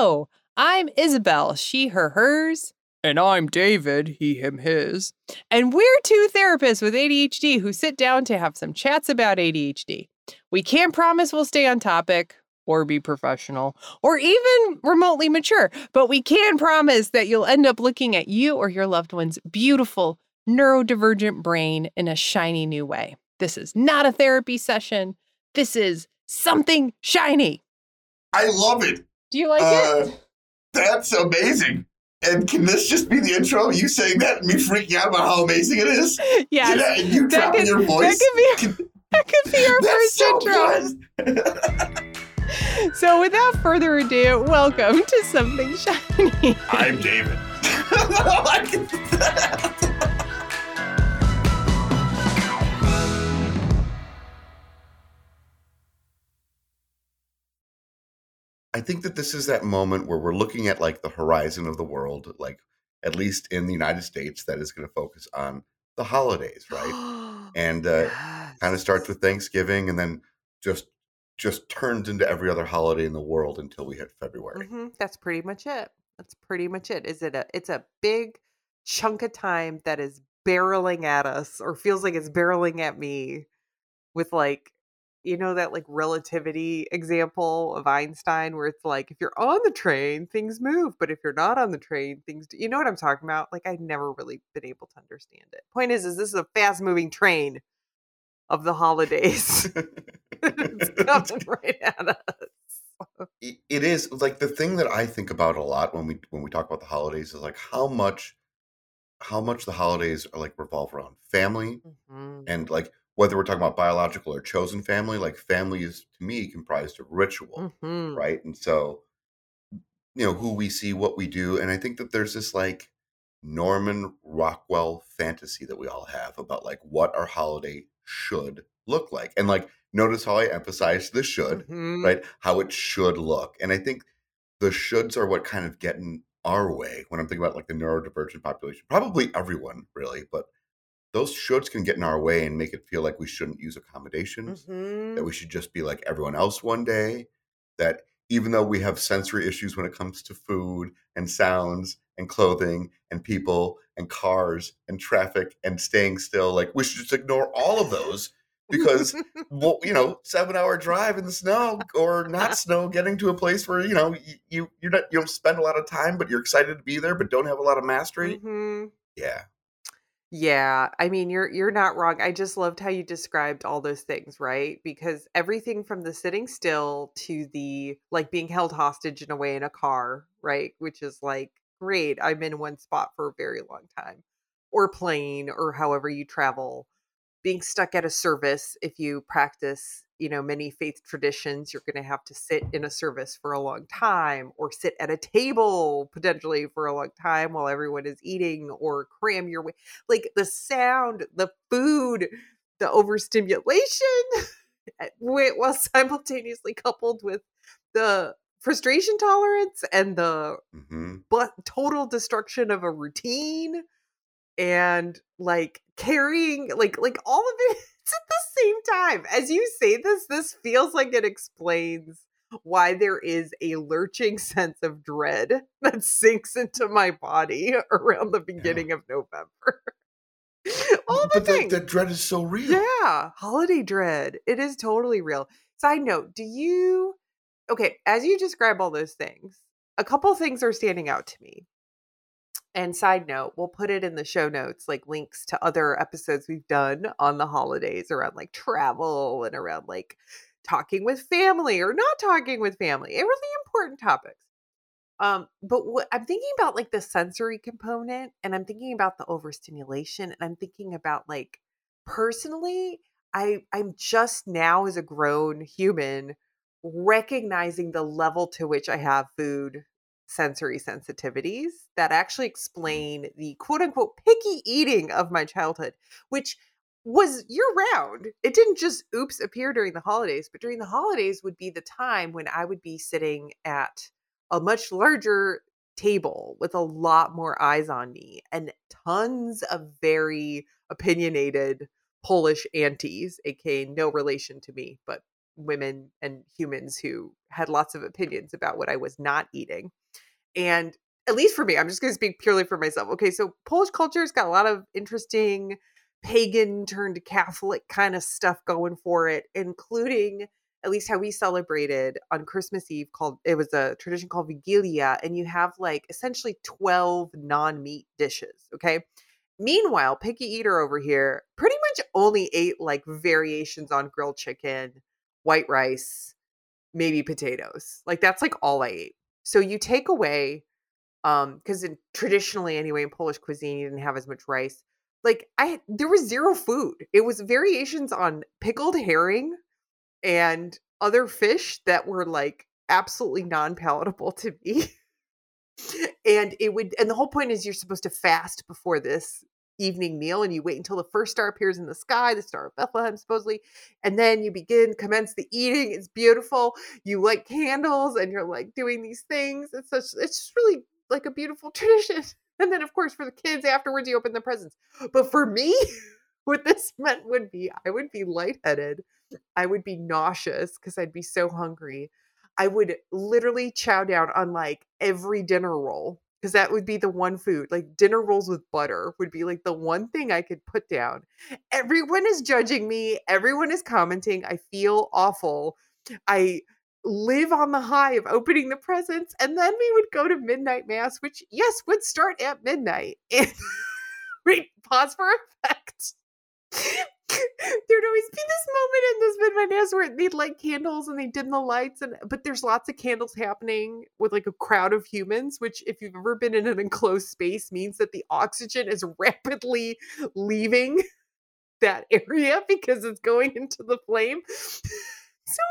Hello, I'm Isabelle, she, her, hers. And I'm David, he, him, his. And we're two therapists with ADHD who sit down to have some chats about ADHD. We can't promise we'll stay on topic or be professional or even remotely mature, but we can promise that you'll end up looking at you or your loved one's beautiful neurodivergent brain in a shiny new way. This is not a therapy session. This is something shiny. I love it. Do you like Uh, it? That's amazing. And can this just be the intro? You saying that and me freaking out about how amazing it is? Yeah, and you that dropping could- your voice. That could be, that could be our first so intro. So, without further ado, welcome to Something Shiny. I'm David. I think that this is that moment where we're looking at like the horizon of the world, like at least in the United States, that is going to focus on the holidays, right? And uh, kind of starts with Thanksgiving and then just just turns into every other holiday in the world until we hit February. hmm That's pretty much it. That's pretty much it. Is it a? It's a big chunk of time that is barreling at us, or feels like it's barreling at me, with like, you know, that like relativity example of Einstein, where it's like if you're on the train, things move, but if you're not on the train, things. Do, you know what I'm talking about? Like I've never really been able to understand it. Point is, is this is a fast moving train of the holidays. it's coming right at us. it is like the thing that I think about a lot when we when we talk about the holidays is like how much how much the holidays are like revolve around family Mhm. and like whether we're talking about biological or chosen family like family is to me comprised of ritual Mhm. right and so you know who we see what we do and i think that there's this like norman rockwell fantasy that we all have about like what our holiday should look like and like notice how i emphasize the should Mhm. right? How it should look. And I think the shoulds are what kind of get in our way when I'm thinking about like the neurodivergent population. Probably everyone, really, but those shoulds can get in our way and make it feel like we shouldn't use accommodations, that Mhm. we should just be like everyone else one day, that even though we have sensory issues when it comes to food and sounds and clothing and people and cars and traffic and staying still, like we should just ignore all of those because well, you know, seven hour drive in the snow or not snow, getting to a place where you know you you you're not, you don't spend a lot of time, but you're excited to be there, but don't have a lot of mastery. Mhm. Yeah, Yeah, I mean you're you're not wrong. I just loved how you described all those things, right? Because everything from the sitting still to the like being held hostage in a way in a car, right? Which is like great. I'm in one spot for a very long time. Or plane or however you travel. Being stuck at a service if you practice, you know, many faith traditions, you're going to have to sit in a service for a long time or sit at a table potentially for a long time while everyone is eating or cram your way like the sound, the food, the overstimulation, while simultaneously coupled with the frustration tolerance and the hmm but total destruction of a routine and like carrying like like all of it at the same time as you say this this feels like it explains why there is a lurching sense of dread that sinks into my body around the beginning of november all the but the, things the dread is so real. yeah, holiday dread. It is totally real. Side note, do you Okay, as you describe all those things, a couple things are standing out to me. And side note, we'll put it in the show notes, like links to other episodes we've done on the holidays around like travel and around like talking with family or not talking with family. It really important topics. Um, but what I'm thinking about like the sensory component and I'm thinking about the overstimulation and I'm thinking about like personally, I I'm just now as a grown human recognizing the level to which I have food sensory sensitivities that actually mm-hmm. explain the quote unquote picky eating of my childhood, which was year round. It didn't just oops appear during the holidays, but during the holidays would be the time when I would be sitting at a much larger table with a lot more eyes on me and tons of very opinionated Polish aunties, aka no relation to me, but women and humans who had lots of opinions about what I was not eating. And at least for me, I'm just going to speak purely for myself. Okay, so Polish culture's got a lot of interesting pagan turned Catholic kind of stuff going for it, including at least how we celebrated on Christmas Eve called it was a tradition called Wigilia and you have like essentially 12 non-meat dishes, okay? Meanwhile, picky eater over here pretty much only ate like variations on grilled chicken, white rice, maybe potatoes. Like that's like all I ate. So you take away um because traditionally anyway in Polish cuisine you didn't have as much rice. Like I there was zero food. It was variations on pickled herring and other fish that were like absolutely non-palatable to me. and it would and the whole point is you're supposed to fast before this evening meal and you wait until the first star appears in the sky the star of bethlehem supposedly and then you begin commence the eating it's beautiful you light candles and you're like doing these things it's such it's just really like a beautiful tradition and then of course for the kids afterwards you open the presents but for me what this meant would be i would be lightheaded i would be nauseous because i'd be so hungry i would literally chow down on like every dinner roll because that would be the one food like dinner rolls with butter would be like the one thing i could put down. Everyone is judging me everyone is commenting i feel awful. I live on the high of opening the presents and then we would go to midnight mass which yes would start at midnight and pause for effect there'd always be this moment in this midnight mass where they'd light candles and they dim the lights and but there's lots of candles happening with like a crowd of humans which if you've ever been in an enclosed space means that the oxygen is rapidly leaving that area because it's going into the flame so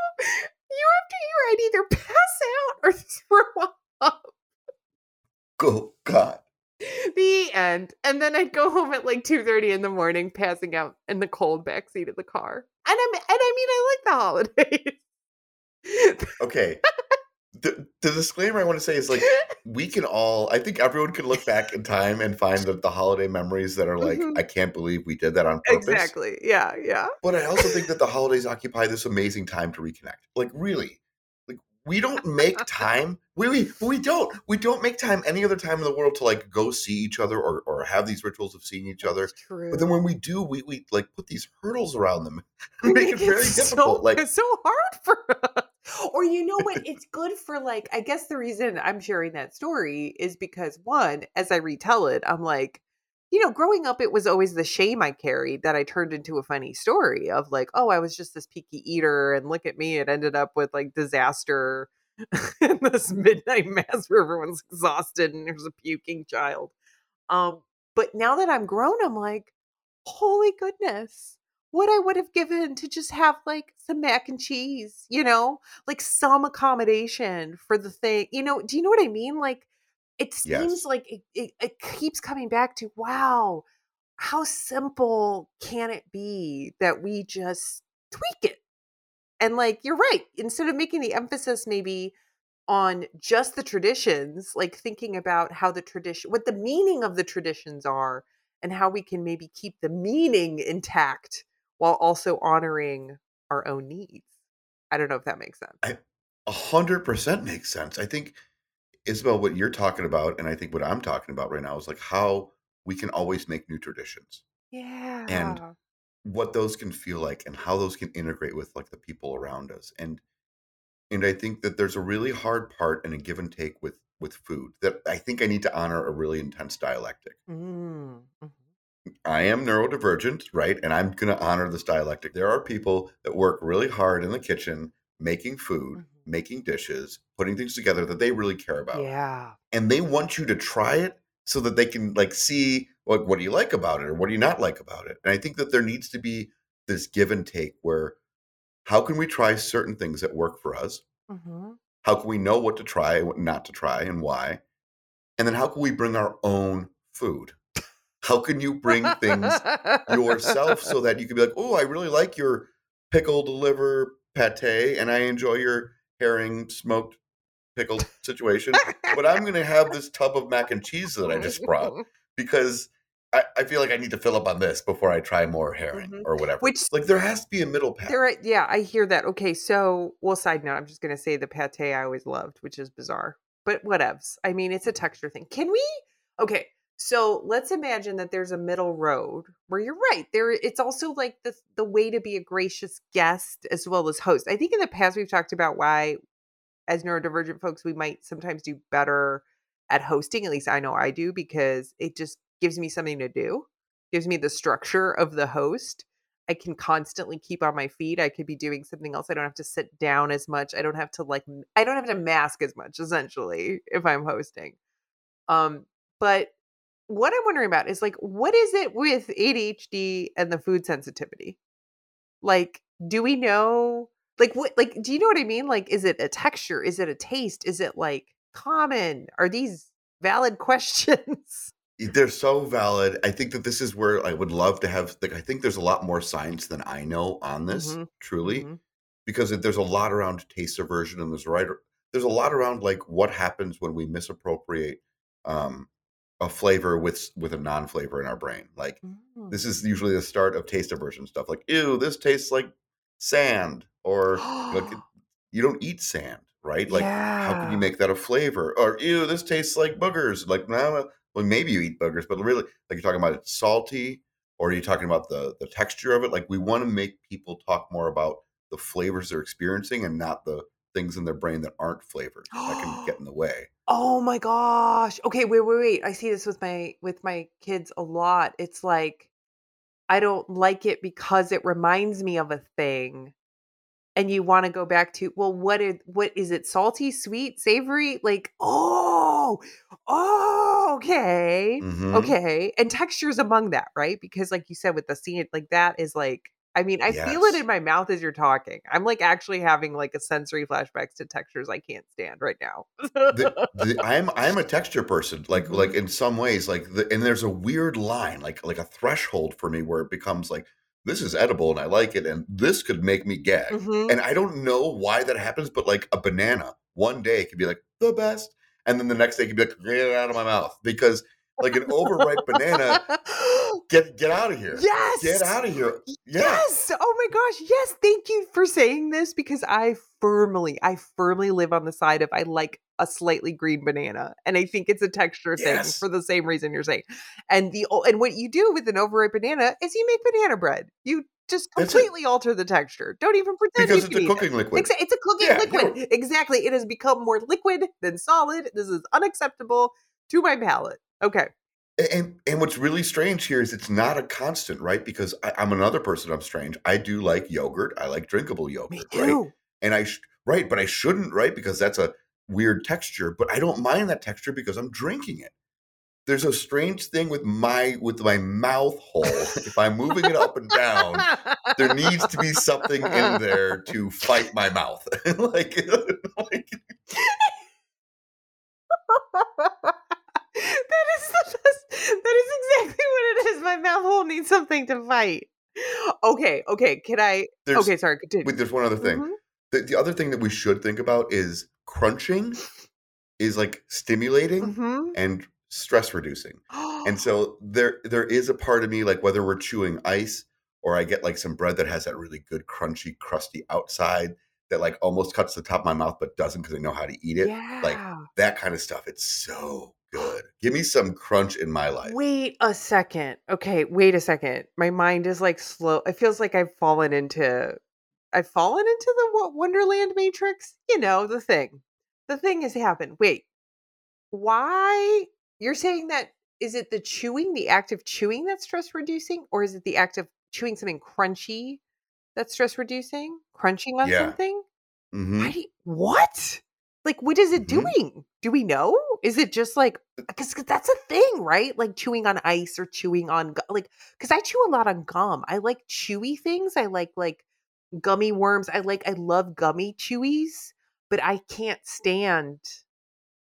you to hear I'd either pass out or throw up. Oh God. The end. And then I'd go home at like 2:30 in the morning, passing out in the cold backseat of the car. And I'm and I mean I like the holidays. okay the, the disclaimer I want to say is like we can all I think everyone can look back in time and find the, the holiday memories that are like, Mhm. I can't believe we did that on purpose. exactly. Yeah, yeah. But I also think that the holidays occupy this amazing time to reconnect. Like really. We don't make time. We we we don't. We don't make time any other time in the world to like go see each other or, or have these rituals of seeing each other. That's true. But then when we do, we, we like put these hurdles around them and make it very difficult. Like it's so hard for us. Or you know what? It's good for like. I guess the reason I'm sharing that story is because one, as I retell it, I'm like, you know, growing up, it was always the shame I carried that I turned into a funny story of like, oh, I was just this picky eater, and look at me, it ended up with like disaster in this midnight mass where everyone's exhausted and there's a puking child. Um, but now that I'm grown, I'm like, holy goodness what I would have given to just have like some mac and cheese, you know, like some accommodation for the thing. You know, do you know what I mean? Like it seems Yes. like it, it, it keeps coming back to wow, how simple can it be that we just tweak it? And like you're right, instead of making the emphasis maybe on just the traditions, like thinking about how the tradition, what the meaning of the traditions are, and how we can maybe keep the meaning intact while also honoring our own needs. I don't know if that makes sense. a hundred percent makes sense. I think Isabelle, what you're talking about, and I think what I'm talking about right now is like how we can always make new traditions, Yeah. And what those can feel like, and how those can integrate with like the people around us. And and I think that there's a really hard part and a give and take with with food that I think I need to honor a really intense dialectic. Mm, mhm. I am neurodivergent, right? And I'm going to honor this dialectic. There are people that work really hard in the kitchen making food, Mhm. Making dishes, putting things together that they really care about. Yeah. And they want you to try it so that they can like see like what do you like about it or what do you not like about it. And I think that there needs to be this give and take where how can we try certain things that work for us? hmm How can we know what to try and what not to try and why? And then how can we bring our own food? How can you bring things yourself so that you can be like, oh, I really like your pickled liver pate and I enjoy your herring smoked pickled situation. but I'm going to have this tub of mac and cheese that I just brought because I, I feel like I need to fill up on this before I try more herring Mhm. or whatever. Which- like there has to be a middle path. There, are- yeah, I hear that. Okay, so well, side note, I'm just gonna say the pate I always loved, which is bizarre, but whatevs. I mean, it's a texture thing. Can we? Okay, so let's imagine that there's a middle road where you're right. There, it's also like the the way to be a gracious guest as well as host. I think in the past we've talked about why, as neurodivergent folks, we might sometimes do better at hosting. At least I know I do because it just gives me something to do, gives me the structure of the host. I can constantly keep on my feet. I could be doing something else. I don't have to sit down as much. I don't have to like I don't have to mask as much essentially if I'm hosting. Um but what I'm wondering about is like what is it with ADHD and the food sensitivity? Like do we know like what like do you know what I mean? Like is it a texture? Is it a taste? Is it like common? Are these valid questions? They're so valid. I think that this is where I would love to have like I think there's a lot more science than I know on this, Mhm, truly. Mhm. because there's a lot around taste aversion and there's right there's a lot around like what happens when we misappropriate um a flavor with with a non-flavor in our brain like Mm. this is usually the start of taste aversion stuff like ew this tastes like sand or like you don't eat sand right? Like how can you make that a flavor? Or ew this tastes like boogers like no well maybe you eat boogers but really like you're talking about it's salty or are you talking about the the texture of it like we want to make people talk more about the flavors they're experiencing and not the things in their brain that aren't flavored that can get in the way Oh my gosh. Okay, wait, wait, wait. I see this with my with my kids a lot. It's like I don't like it because it reminds me of a thing. And you want to go back to, well, what is what is it? Salty, sweet, savory? Like, oh, oh, okay. Mhm. Okay. And textures among that, right? Because like you said with the scene, like that is like I mean, I feel it in my mouth as you're talking. I'm like actually having like a sensory flashbacks to textures I can't stand right now. the, the, I'm I'm a texture person, like like Mhm. in some ways, like the, and there's a weird line, like like a threshold for me where it becomes like this is edible and I like it, and this could make me gag, Mhm. and I don't know why that happens, but like a banana, one day it could be like the best, and then the next day it could be like get it out of my mouth because like an overripe banana, get get out of here, yes. get out of here, yeah. Yes. Oh my gosh. Yes. Thank you for saying this because I firmly, I firmly live on the side of I like a slightly green banana, and I think it's a texture thing for the same reason you're saying. And the and what you do with an overripe banana is you make banana bread. You just completely alter the texture. Don't even pretend because you it's a eat it. cooking liquid. It's a cooking Yeah, you liquid. Exactly. It has become more liquid than solid. This is unacceptable to my palate. Okay. And and what's really strange here is it's not a constant, right? Because I, I'm another person. I'm strange. I do like yogurt. I like drinkable yogurt, Me right? And I sh- right, but I shouldn't, right? Because that's a weird texture. But I don't mind that texture because I'm drinking it. There's a strange thing with my with my mouth hole. if I'm moving it up and down, there needs to be something in there to fight my mouth. like, like that is. Exactly what it is. My mouth hole needs something to fight. Okay, okay. Can I? there's okay, sorry. Continue. wait, there's one other thing. Mhm. The, the other thing that we should think about is crunching is like stimulating Mhm. and stress reducing. And so there there is a part of me like whether we're chewing ice or I get like some bread that has that really good crunchy crusty outside that like almost cuts the top of my mouth but doesn't because I know how to eat it. yeah. Like that kind of stuff. It's so good. Give me some crunch in my life. Wait a second. Okay, wait a second. My mind is like slow. It feels like I've fallen into I've fallen into the Wonderland Matrix. You know, the thing. The thing has happened. Wait. Why you're saying that is it the chewing, the act of chewing that's stress reducing or is it the act of chewing something crunchy that's stress reducing? Crunching on Yeah. something? Mhm. You- what? Like, what is it Mhm. doing? Do we know? Is it just like uh, uh, because that's a thing, right? Like chewing on ice or chewing on like because I chew a lot on gum. I like chewy things. I like like gummy worms. I like I love gummy chewies, but I can't stand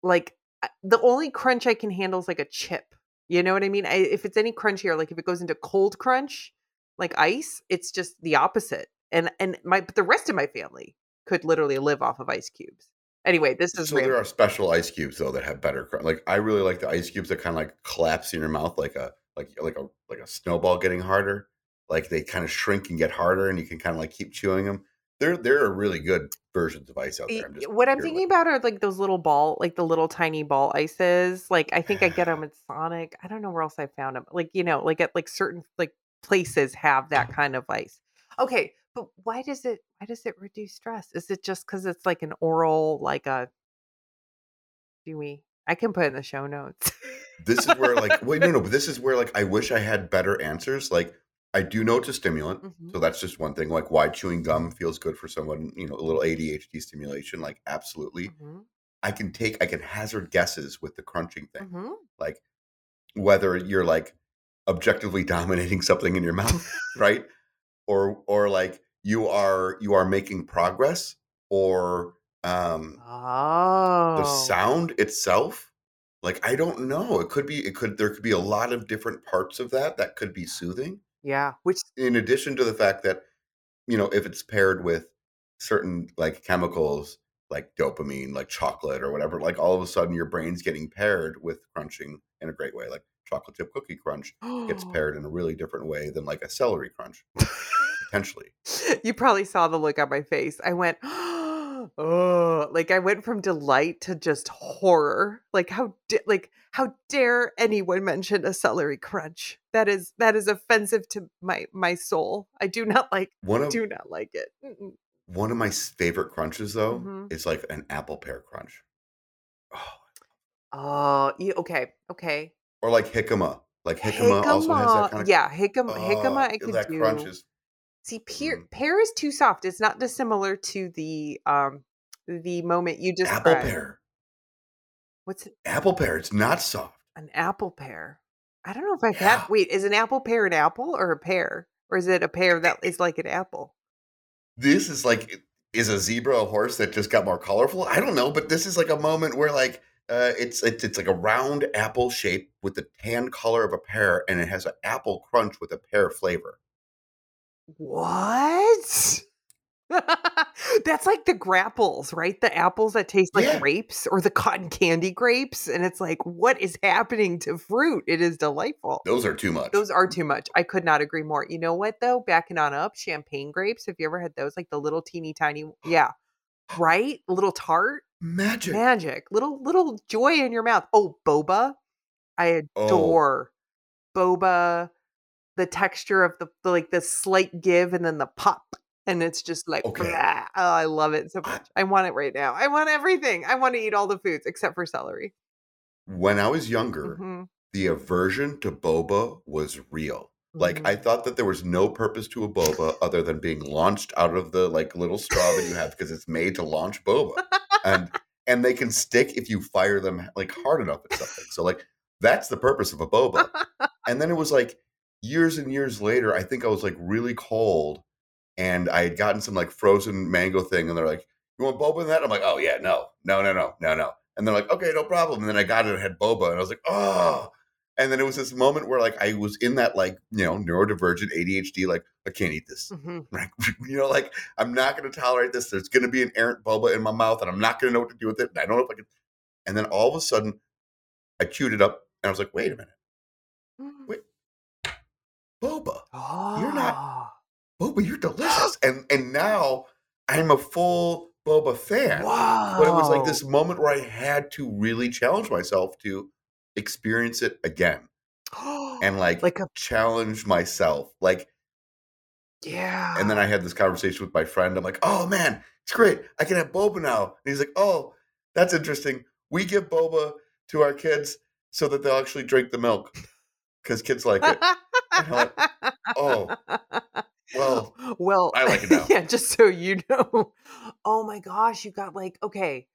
like uh, the only crunch I can handle is like a chip. You know what I mean? I, if it's any crunchier, like if it goes into cold crunch, like ice, it's just the opposite. And and my but the rest of my family could literally live off of ice cubes. Anyway, this is So there are special ice cubes though that have better crunch. Like I really like the ice cubes that kind of like collapse in your mouth like a like like a like a snowball getting harder. Like they kind of shrink and get harder, and you can kind of like keep chewing them. There, there are really good versions of ice out there. I'm just what I'm thinking about are like those little ball, like the little tiny ball ices. Like I think I get them at Sonic. I don't know where else I found them. Like you know, like at like certain like places have that kind of ice. Okay, but why does it? Why does it reduce stress? Is it just because it's like an oral, like a? Do we? I can put it in the show notes. this is where like wait no no but this is where like i wish i had better answers like i do know it's a stimulant Mhm. so that's just one thing like why chewing gum feels good for someone you know a little adhd stimulation like absolutely Mhm, i can take i can hazard guesses with the crunching thing mhm. like whether you're like objectively dominating something in your mouth right or or like you are you are making progress or um Oh, the sound itself? Like i don't know it could be it could there could be a lot of different parts of that that could be soothing. Yeah. Which in addition to the fact that you know if it's paired with certain like chemicals like dopamine like chocolate or whatever like all of a sudden your brain's getting paired with crunching in a great way like chocolate chip cookie crunch gets paired in a really different way than like a celery crunch potentially you probably saw the look on my face. I went, oh, like I went from delight to just horror. Like how, da- like how dare anyone mention a celery crunch? That is that is offensive to my my soul. I do not like one of do not like it. Mm-mm. one of my favorite crunches though Mhm. is like an apple pear crunch oh Oh, okay, okay. or like jicama. Like jicama, also has that kind of yeah, jicama. jicama, I could that do. crunch is See, pear, Mm. pear is too soft. It's not dissimilar to the um the moment you described. apple pear. What's it? Apple pear. It's not soft. An apple pear. I don't know if I've Yeah. had. Wait, is an apple pear an apple or a pear, or is it a pear that is like an apple? This is like is a zebra a horse that just got more colorful? I don't know, but this is like a moment where like uh, it's, it's it's like a round apple shape with the tan color of a pear, and it has an apple crunch with a pear flavor. What? That's like the grapples, right? The apples that taste like Yeah. grapes or the cotton candy grapes. And it's like, what is happening to fruit? It is delightful. Those are too much. Those are too much. I could not agree more. You know what though? Backing on up, champagne grapes. Have you ever had those? Like the little teeny tiny, yeah, right? Little tart, magic. magic, little little joy in your mouth. Oh, boba, I Oh. adore boba. The texture of the, the like the slight give and then the pop, and it's just like, Okay. oh, I love it so I- much. I want it right now. I want everything. I want to eat all the foods except for celery. When I was younger, Mhm, the aversion to boba was real. Like I mhm. thought that there was no purpose to a boba other than being launched out of the like little straw that you have because it's made to launch boba. And and they can stick if you fire them like hard enough at something. So like that's the purpose of a boba. And then it was like years and years later, I think I was like really cold and I had gotten some like frozen mango thing and they're like, You want boba in that? I'm like, Oh yeah, no, no, no, no, no, no. And they're like, Okay, no problem. And then I got it and had boba and I was like, Oh and then it was this moment where like I was in that like, you know, neurodivergent ADHD, like, I can't eat this. Mhm. Like, you know, like I'm not going to tolerate this. There's going to be an errant boba in my mouth, and I'm not going to know what to do with it. And I don't know if I can. And then all of a sudden, I chewed it up, and I was like, "Wait a minute. Boba, You're not- Oh, boba, you're delicious." and and now I'm a full boba fan. Wow. But it was like this moment where I had to really challenge myself to experience it again, and like, like a challenge myself, like. yeah. And then I had this conversation with my friend. I'm like, oh man, it's great. I can have boba now. And he's like, oh, that's interesting. We give boba to our kids so that they'll actually drink the milk because kids like it. Oh, well, well, I like it now. yeah, just so you know. Oh my gosh, you got like okay.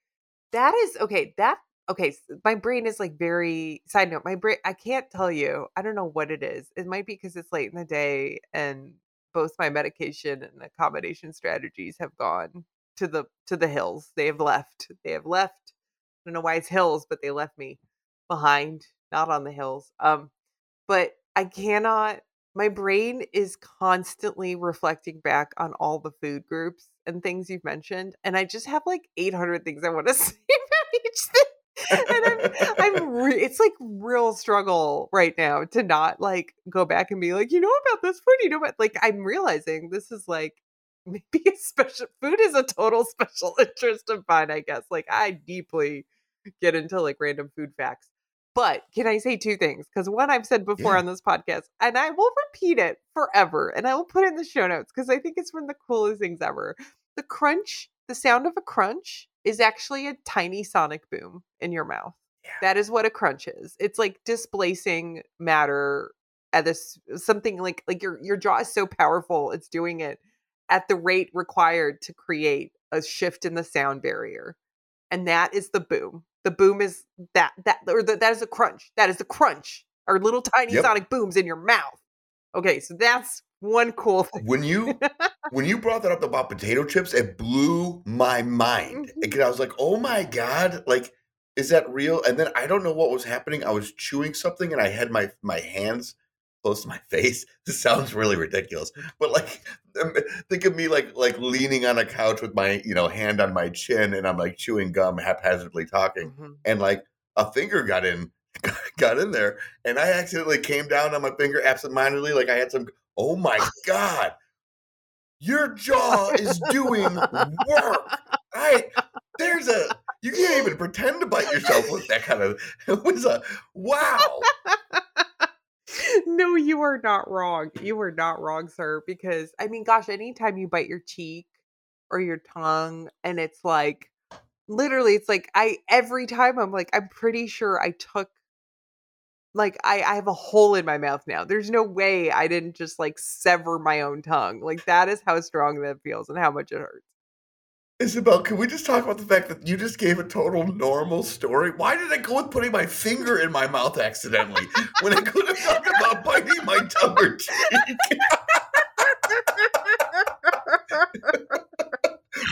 That is okay. That okay. My brain is like very. Side note, my brain. I can't tell you. I don't know what it is. It might be because it's late in the day and both my medication and accommodation strategies have gone to the to the hills. They have left. They have left. I don't know why it's hills, but they left me behind, not on the hills. Um, but I cannot. My brain is constantly reflecting back on all the food groups and things you've mentioned, and I just have like 800 things I want to say about each thing. and I'm, I'm re- it's like real struggle right now to not like go back and be like, you know about this food, you know what? Like I'm realizing this is like maybe a special food is a total special interest of mine, I guess. Like I deeply get into like random food facts. But can I say two things? Because one I've said before Yeah. on this podcast, and I will repeat it forever, and I will put it in the show notes because I think it's one of the coolest things ever. The crunch, the sound of a crunch is actually a tiny sonic boom in your mouth. Yeah. That is what a crunch is. It's like displacing matter at this something like like your your jaw is so powerful, it's doing it at the rate required to create a shift in the sound barrier. And that is the boom. The boom is that that or the, that is a crunch. That is the crunch. Or little tiny Yep. sonic booms in your mouth. Okay, so that's one cool thing. when you when you brought that up about potato chips, it blew my mind. Mm-hmm. Because I was like, oh my God, like, is that real? And then I don't know what was happening. I was chewing something and I had my my hands close to my face. This sounds really ridiculous. But like think of me like like leaning on a couch with my, you know, hand on my chin and I'm like chewing gum, haphazardly talking. Mhm. And like a finger got in got in there and I accidentally came down on my finger absentmindedly, like I had some oh my god your jaw is doing work. I there's a you can't even pretend to bite yourself with that kind of it was a wow. No, you are not wrong. You are not wrong, sir. Because I mean, gosh, anytime you bite your cheek or your tongue, and it's like literally, it's like I every time I'm like, I'm pretty sure I took like I, I have a hole in my mouth now. There's no way I didn't just like sever my own tongue. Like that is how strong that feels and how much it hurts. Isabelle, can we just talk about the fact that you just gave a total normal story? Why did I go with putting my finger in my mouth accidentally when I could have talked about biting my tongue or cheek?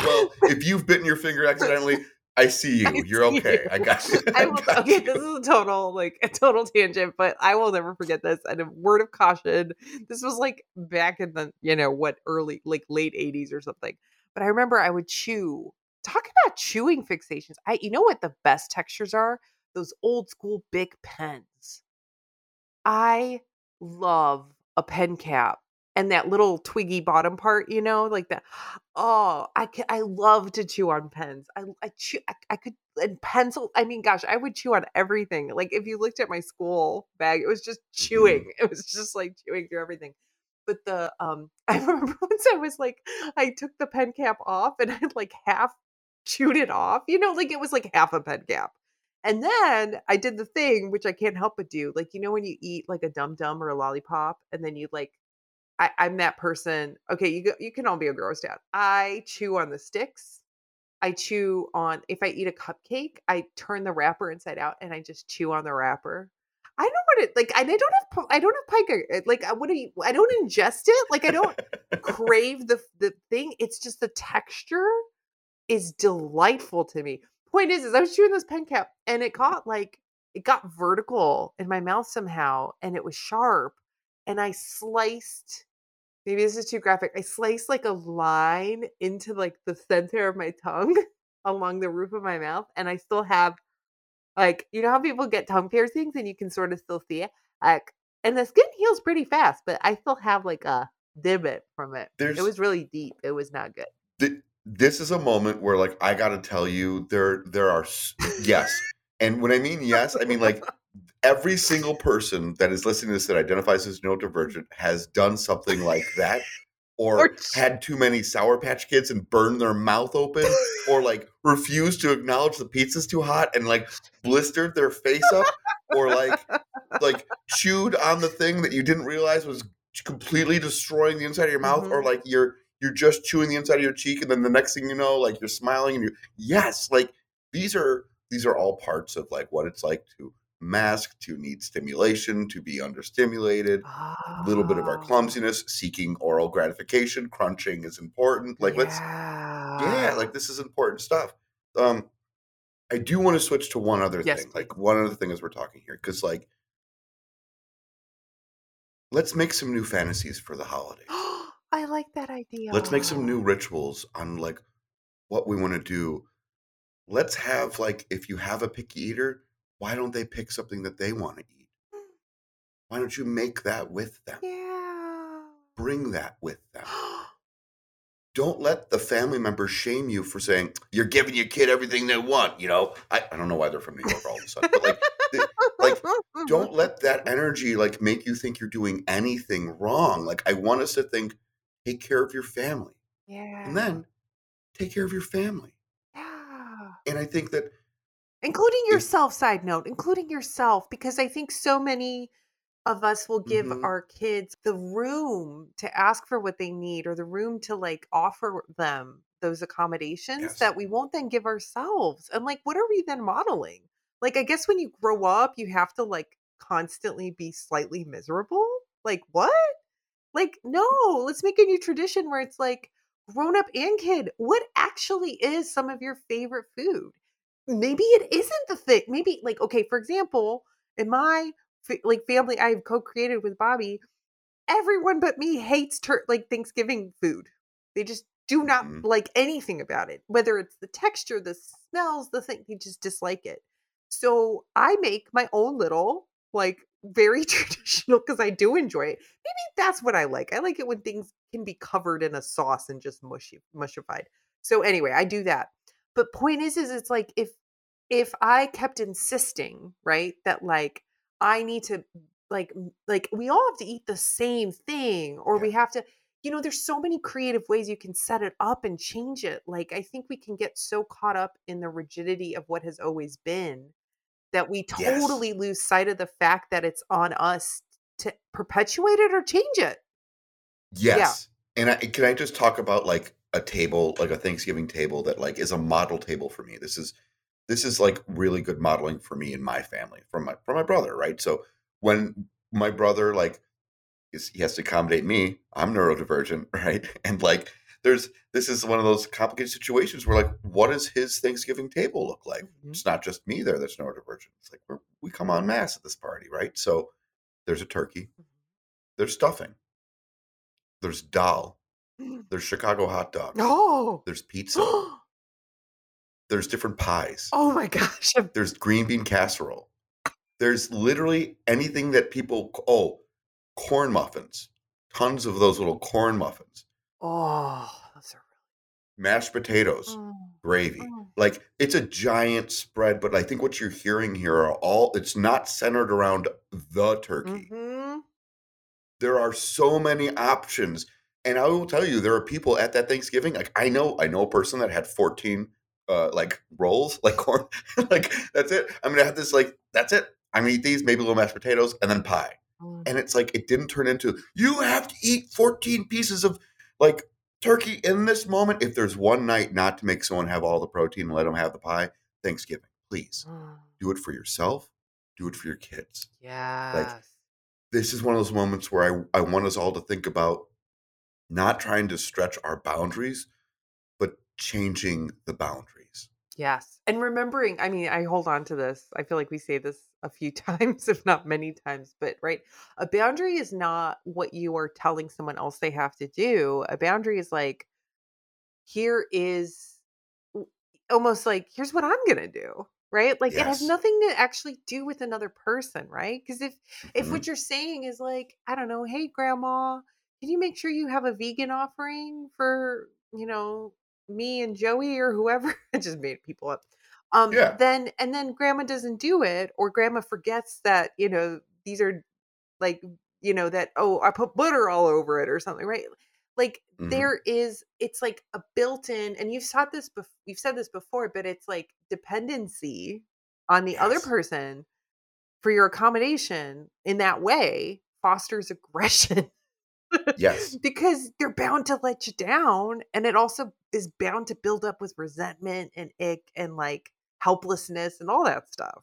well, if you've bitten your finger accidentally, I see you. I You're see okay. you. I got you. I will, got okay, you. this is a total like a total tangent, but I will never forget this. And a word of caution: this was like back in the you know what early like late '80s or something. But I remember I would chew. Talk about chewing fixations. I you know what the best textures are? Those old school big pens. I love a pen cap and that little twiggy bottom part, you know, like that. Oh, I can, I love to chew on pens. I I chew I, I could and pencil. I mean, gosh, I would chew on everything. Like if you looked at my school bag, it was just mm-hmm. chewing. It was just like chewing through everything. But the um, I remember once I was like, I took the pen cap off and I like half chewed it off. You know, like it was like half a pen cap. And then I did the thing which I can't help but do. Like, you know, when you eat like a dum dum or a lollipop, and then you like I, I'm that person. Okay, you you can all be a gross out. I chew on the sticks. I chew on if I eat a cupcake, I turn the wrapper inside out and I just chew on the wrapper. I don't want it like I don't have I don't have pica like I- what do you I don't ingest it like I don't crave the the thing. It's just the texture is delightful to me. Point is, is I was chewing this pen cap and it got like it got vertical in my mouth somehow and it was sharp and I sliced maybe this is too graphic. I sliced like a line into like the center of my tongue along the roof of my mouth and I still have like you know how people get tongue piercings and you can sort of still see it like and the skin heals pretty fast but I still have like a divot from it. There's It was really deep. It was not good. th- this is a moment where like I got to tell you there there are yes. And when I mean yes, I mean like every single person that is listening to this that identifies as neurodivergent has done something like that or, Or ch- had too many sour patch kids and burned their mouth open or like refused to acknowledge the pizza's too hot and like blistered their face up or like like chewed on the thing that you didn't realize was completely destroying the inside of your mouth or Mhm. like you're you're just chewing the inside of your cheek and then the next thing you know like you're smiling and you yes like these are these are all parts of like what it's like to mask to need stimulation to be understimulated a little bit of our Ah, clumsiness seeking oral gratification crunching is important like let's yeah Yeah. like this is important stuff. Um i do want to switch to one other Yes, thing like one other thing as we're talking here because like let's make some new fantasies for the holidays. I like that idea. let's make some new rituals on like what we want to do. Let's have like if you have a picky eater why don't they pick something that they want to eat? Mm. Why don't you make that with them? Yeah. Bring that with them. Don't let the family members shame you for saying you're giving your kid everything they want. You know, I, I don't know why they're from New York all of a sudden, but like, th- like don't let that energy like make you think you're doing anything wrong. Like I want us to think, take care of your family, Yeah. and then take care of your family. Yeah. And I think that Including yourself, side note, including yourself, because I think so many of us will give Mhm. our kids the room to ask for what they need or the room to like offer them those accommodations Yes. that we won't then give ourselves. And like, what are we then modeling? Like, I guess when you grow up, you have to like constantly be slightly miserable. Like, what? Like, no, let's make a new tradition where it's like grown up and kid. What actually is some of your favorite food? Maybe it isn't the thing. Maybe, like, okay, for example, in my like family I've co-created with Bobby, everyone but me hates tur- like Thanksgiving food. They just do not Mhm. like anything about it, whether it's the texture, the smells, the thing. They just dislike it. So I make my own little, like, very traditional because I do enjoy it. Maybe that's what I like. I like it when things can be covered in a sauce and just mushy, mushified. So anyway, I do that. But point is, is it's like if if I kept insisting, right, that like I need to like like we all have to eat the same thing or we have to you know there's so many creative ways you can set it up and change it like i think we can get so caught up in the rigidity of what has always been that we Yes. totally lose sight of the fact that it's on us to perpetuate it or change it Yes. And I, can I just talk about like a table, like a Thanksgiving table that like is a model table for me. This is this is like really good modeling for me and my family from my from my brother, right? So when my brother like is he has to accommodate me, I'm neurodivergent, right? And like there's this is one of those complicated situations where like what does his Thanksgiving table look like? Mhm. It's not just me there that's neurodivergent. It's like we're, we come on mass at this party, right? So there's a turkey, there's stuffing, there's dal, there's Chicago hot dogs, oh! There's pizza, there's different pies, oh my gosh. There's green bean casserole, there's literally anything that people oh corn muffins, tons of those little corn muffins, oh those are mashed potatoes, really gravy. oh. Like it's a giant spread, but I think what you're hearing here are all it's not centered around the turkey. Mhm. there are so many options and i will tell you there are people at that thanksgiving like i know i know a person that had 14 uh like rolls like corn like that's it i'm gonna have this like that's it i'm gonna eat these maybe a little mashed potatoes and then pie Mm. and it's like it didn't turn into you have to eat 14 pieces of like turkey in this moment if there's one night not to make someone have all the protein and let them have the pie thanksgiving please Mm. do it for yourself do it for your kids Yeah. Like this is one of those moments where I, I want us all to think about not trying to stretch our boundaries, but changing the boundaries. Yes. And remembering, I mean, I hold on to this. I feel like we say this a few times, if not many times, but right. A boundary is not what you are telling someone else they have to do. A boundary is like, here is almost like, here's what I'm going to do. Right. Like it has nothing to actually do with another person. Right. Because if, if Mhm. what you're saying is like, I don't know, hey, grandma, can you make sure you have a vegan offering for, you know, me and Joey or whoever? I just made people up. Um, Yeah. then and then grandma doesn't do it, or grandma forgets that, you know, these are like, you know, that, oh, I put butter all over it or something, right? Like Mhm. there is, it's like a built-in, and you've taught this before, you've said this before, but it's like dependency on the other person for your accommodation in that way fosters aggression Yes. because they're bound to let you down and it also is bound to build up with resentment and ick and like helplessness and all that stuff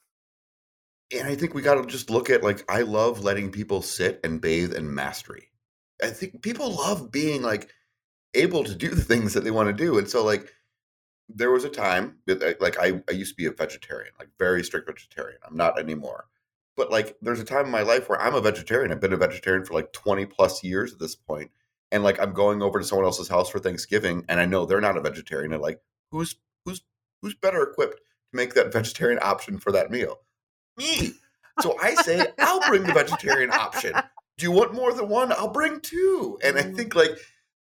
And I think we got to just look at like, I love letting people sit and bathe in mastery. I think people love being like able to do the things that they want to do. And so, like, there was a time that, like, I, I used to be a vegetarian, like, very strict vegetarian. I'm not anymore. But, like, there's a time in my life where I'm a vegetarian. I've been a vegetarian for like 20 plus years at this point. And, like, I'm going over to someone else's house for Thanksgiving and I know they're not a vegetarian. And, like, who's, who's, who's better equipped to make that vegetarian option for that meal? me. So I say, I'll bring the vegetarian option. Do you want more than one? I'll bring two. And I Mm. think like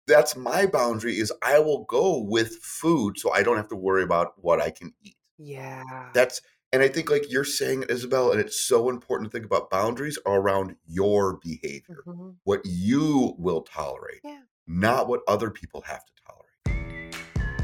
that's my boundary is I will go with food so I don't have to worry about what I can eat. Yeah. That's and I think like you're saying, Isabelle, and it's so important to think about boundaries are around your behavior, Mhm. what you will tolerate, Yeah. not what other people have to tolerate.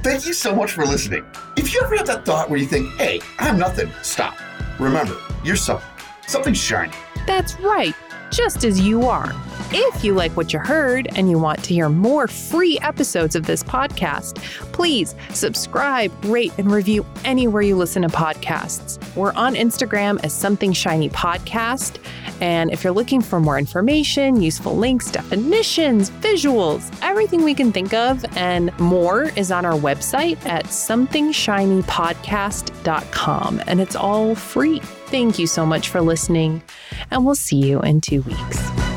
Thank you so much for listening. If you ever have that thought where you think, hey, I'm nothing, stop. Remember, you're something. Something shiny. That's right, just as you are. If you like what you heard and you want to hear more free episodes of this podcast, please subscribe, rate, and review anywhere you listen to podcasts. We're on Instagram as Something Shiny Podcast. And if you're looking for more information, useful links, definitions, visuals, everything we can think of and more is on our website at somethingshinypodcast.com. And it's all free. Thank you so much for listening, and we'll see you in two weeks.